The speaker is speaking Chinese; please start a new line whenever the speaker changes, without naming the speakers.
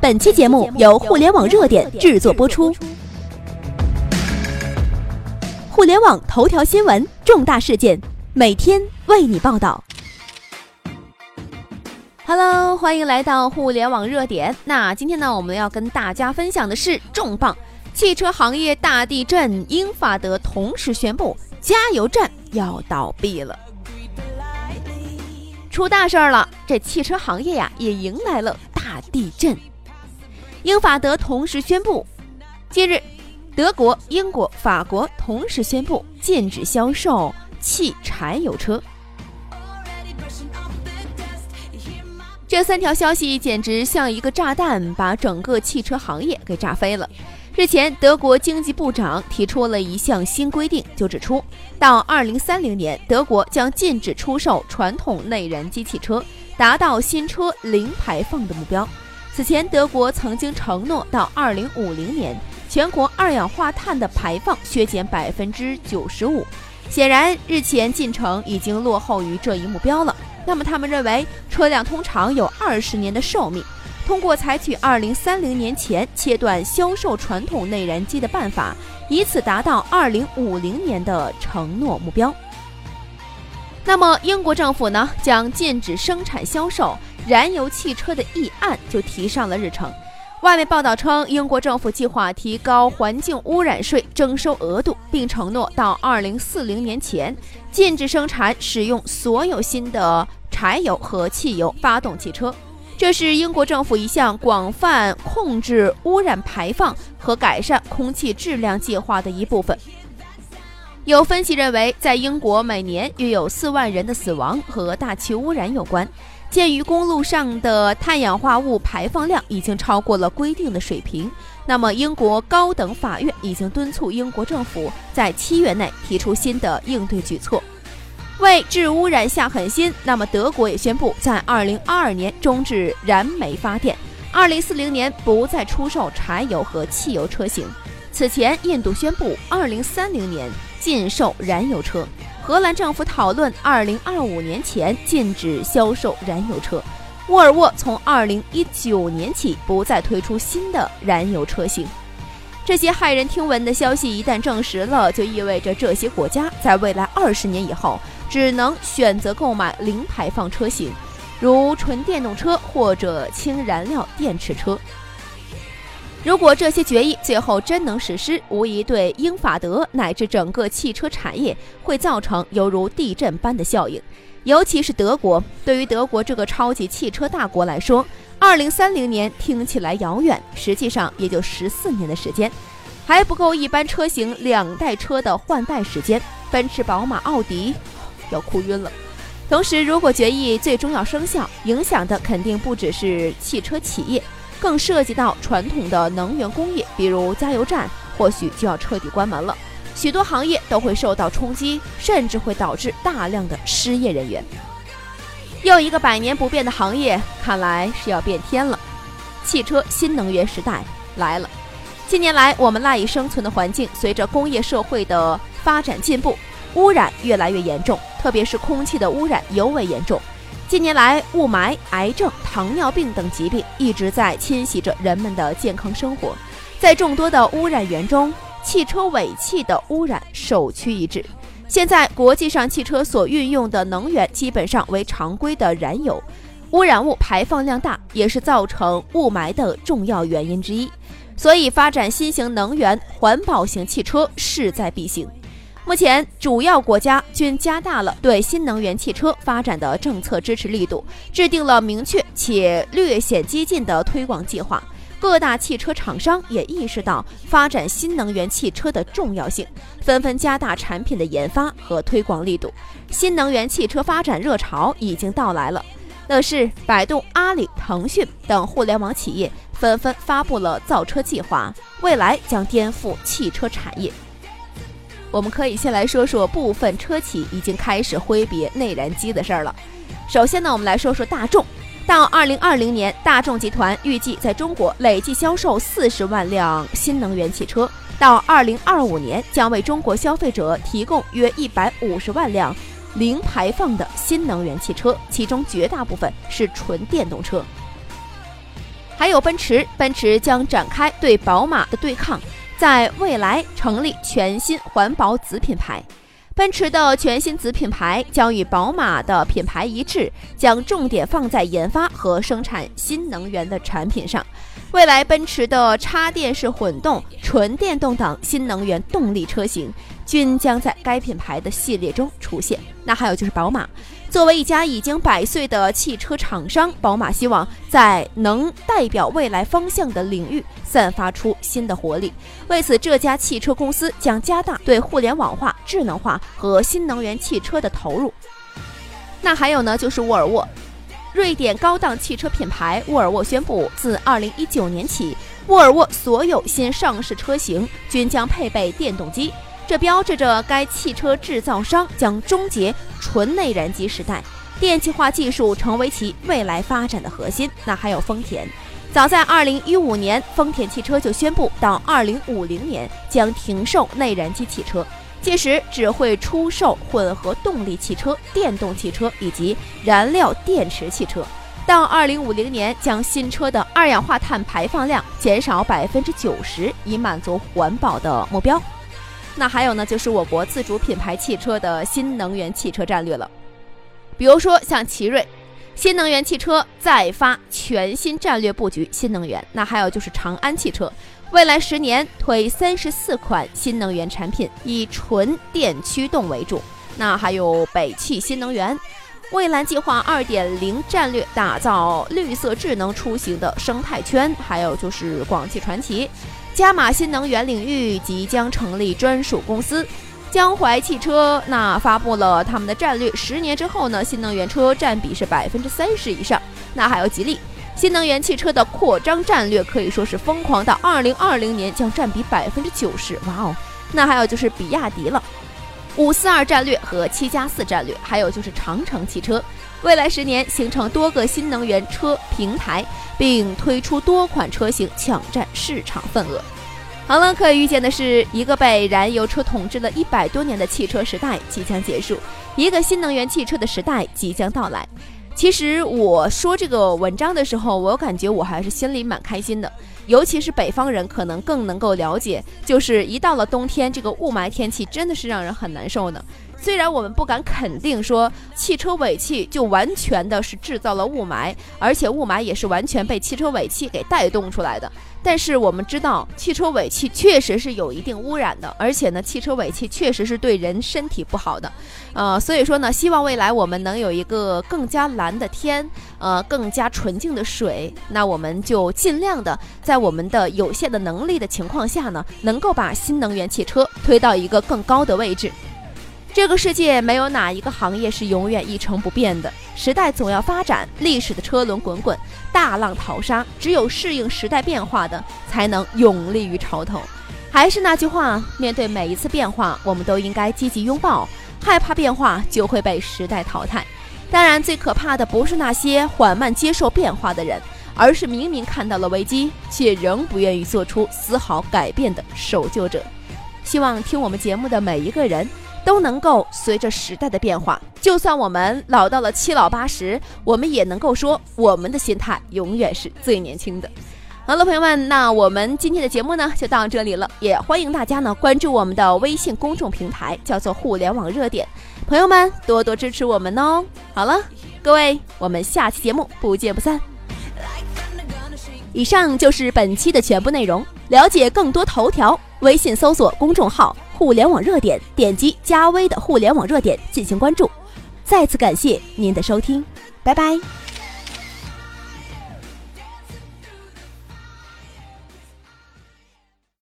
本期节目由互联网热点制作播出。互联网头条新闻，重大事件，每天为你报道。Hello，欢迎来到互联网热点。那今天呢，我们要跟大家分享的是重磅：汽车行业大地震，英法德同时宣布加油站要倒闭了。出大事儿了！这汽车行业呀，也迎来了大地震。英法德同时宣布，近日，德国、英国、法国同时宣布禁止销售汽柴油车。这三条消息简直像一个炸弹，把整个汽车行业给炸飞了。日前，德国经济部长提出了一项新规定，就指出，到2030年，德国将禁止出售传统内燃机汽车，达到新车零排放的目标。此前，德国曾经承诺到2050年，全国二氧化碳的排放削减百分之九十五。显然，日前进程已经落后于这一目标了。那么，他们认为，车辆通常有二十年的寿命，通过采取2030年前切断销售传统内燃机的办法，以此达到2050年的承诺目标。那么，英国政府呢，将禁止生产销售。燃油汽车的议案就提上了日程。外媒报道称，英国政府计划提高环境污染税征收额度，并承诺到2040年前禁止生产使用所有新的柴油和汽油发动汽车。这是英国政府一项广泛控制污染排放和改善空气质量计划的一部分。有分析认为，在英国每年约有4万人的死亡和大气污染有关。鉴于公路上的碳氧化物排放量已经超过了规定的水平，那么英国高等法院已经敦促英国政府在七月内提出新的应对举措，为治污染下狠心。那么德国也宣布在二零二二年终止燃煤发电，二零四零年不再出售柴油和汽油车型。此前，印度宣布二零三零年禁售燃油车。荷兰政府讨论二零二五年前禁止销售燃油车。沃尔沃从二零一九年起不再推出新的燃油车型。这些骇人听闻的消息一旦证实了，就意味着这些国家在未来二十年以后只能选择购买零排放车型，如纯电动车或者氢燃料电池车。如果这些决议最后真能实施，无疑对英法德乃至整个汽车产业会造成犹如地震般的效应。尤其是德国，对于德国这个超级汽车大国来说，二零三零年听起来遥远，实际上也就十四年的时间，还不够一般车型两代车的换代时间。奔驰、宝马、奥迪要哭晕了。同时，如果决议最终要生效，影响的肯定不只是汽车企业。更涉及到传统的能源工业，比如加油站，或许就要彻底关门了。许多行业都会受到冲击，甚至会导致大量的失业人员。又一个百年不变的行业，看来是要变天了。汽车新能源时代来了。近年来，我们赖以生存的环境随着工业社会的发展进步，污染越来越严重，特别是空气的污染尤为严重。近年来，雾霾、癌症、糖尿病等疾病一直在侵袭着人们的健康生活。在众多的污染源中，汽车尾气的污染首屈一指。现在，国际上汽车所运用的能源基本上为常规的燃油，污染物排放量大，也是造成雾霾的重要原因之一。所以，发展新型能源环保型汽车势在必行。目前，主要国家均加大了对新能源汽车发展的政策支持力度，制定了明确且略显激进的推广计划。各大汽车厂商也意识到发展新能源汽车的重要性，纷纷加大产品的研发和推广力度。新能源汽车发展热潮已经到来了。乐视、百度、阿里、腾讯等互联网企业纷纷发布了造车计划，未来将颠覆汽车产业。我们可以先来说说部分车企已经开始挥别内燃机的事儿了。首先呢，我们来说说大众。到二零二零年，大众集团预计在中国累计销售四十万辆新能源汽车；到二零二五年，将为中国消费者提供约一百五十万辆零排放的新能源汽车，其中绝大部分是纯电动车。还有奔驰，奔驰将展开对宝马的对抗，在未来成立全新环保子品牌。奔驰的全新子品牌将与宝马的品牌一致，将重点放在研发和生产新能源的产品上。未来，奔驰的插电式混动、纯电动等新能源动力车型均将在该品牌的系列中出现。那还有就是宝马，作为一家已经百岁的汽车厂商，宝马希望在能代表未来方向的领域散发出新的活力。为此，这家汽车公司将加大对互联网化、智能化和新能源汽车的投入。那还有呢，就是沃尔沃。瑞典高档汽车品牌沃尔沃宣布，自2019年起，沃尔沃所有新上市车型均将配备电动机。这标志着该汽车制造商将终结纯内燃机时代，电气化技术成为其未来发展的核心。那还有丰田，早在2015年，丰田汽车就宣布，到2050年将停售内燃机汽车。届时只会出售混合动力汽车、电动汽车以及燃料电池汽车。到二零五零年，将新车的二氧化碳排放量减少百分之九十，以满足环保的目标。那还有呢，就是我国自主品牌汽车的新能源汽车战略了。比如说像奇瑞，新能源汽车再发全新战略布局新能源。那还有就是长安汽车。未来十年推三十四款新能源产品，以纯电驱动为主。那还有北汽新能源，蔚蓝计划二点零战略，打造绿色智能出行的生态圈。还有就是广汽传祺，加码新能源领域，即将成立专属公司。江淮汽车那发布了他们的战略，十年之后呢，新能源车占比是百分之三十以上。那还有吉利。新能源汽车的扩张战略可以说是疯狂到二零二零年将占比百分之九十，哇哦！那还有就是比亚迪了，五四二战略和七加四战略，还有就是长城汽车，未来十年形成多个新能源车平台，并推出多款车型抢占市场份额。好了，可以预见的是，一个被燃油车统治了一百多年的汽车时代即将结束，一个新能源汽车的时代即将到来。其实我说这个文章的时候，我感觉我还是心里蛮开心的。尤其是北方人，可能更能够了解，就是一到了冬天，这个雾霾天气真的是让人很难受的。虽然我们不敢肯定说汽车尾气就完全的是制造了雾霾，而且雾霾也是完全被汽车尾气给带动出来的。但是我们知道，汽车尾气确实是有一定污染的，而且呢，汽车尾气确实是对人身体不好的。呃，所以说呢，希望未来我们能有一个更加蓝的天，呃，更加纯净的水。那我们就尽量的在我们的有限的能力的情况下呢，能够把新能源汽车推到一个更高的位置。这个世界没有哪一个行业是永远一成不变的，时代总要发展，历史的车轮滚滚，大浪淘沙，只有适应时代变化的，才能永立于潮头。还是那句话，面对每一次变化，我们都应该积极拥抱，害怕变化就会被时代淘汰。当然，最可怕的不是那些缓慢接受变化的人，而是明明看到了危机，却仍不愿意做出丝毫改变的守旧者。希望听我们节目的每一个人。都能够随着时代的变化，就算我们老到了七老八十，我们也能够说我们的心态永远是最年轻的。好了，朋友们，那我们今天的节目呢就到这里了，也欢迎大家呢关注我们的微信公众平台，叫做“互联网热点”，朋友们多多支持我们哦。好了，各位，我们下期节目不见不散。以上就是本期的全部内容，了解更多头条，微信搜索公众号。互联网热点，点击加微的互联网热点进行关注。再次感谢您的收听，拜拜。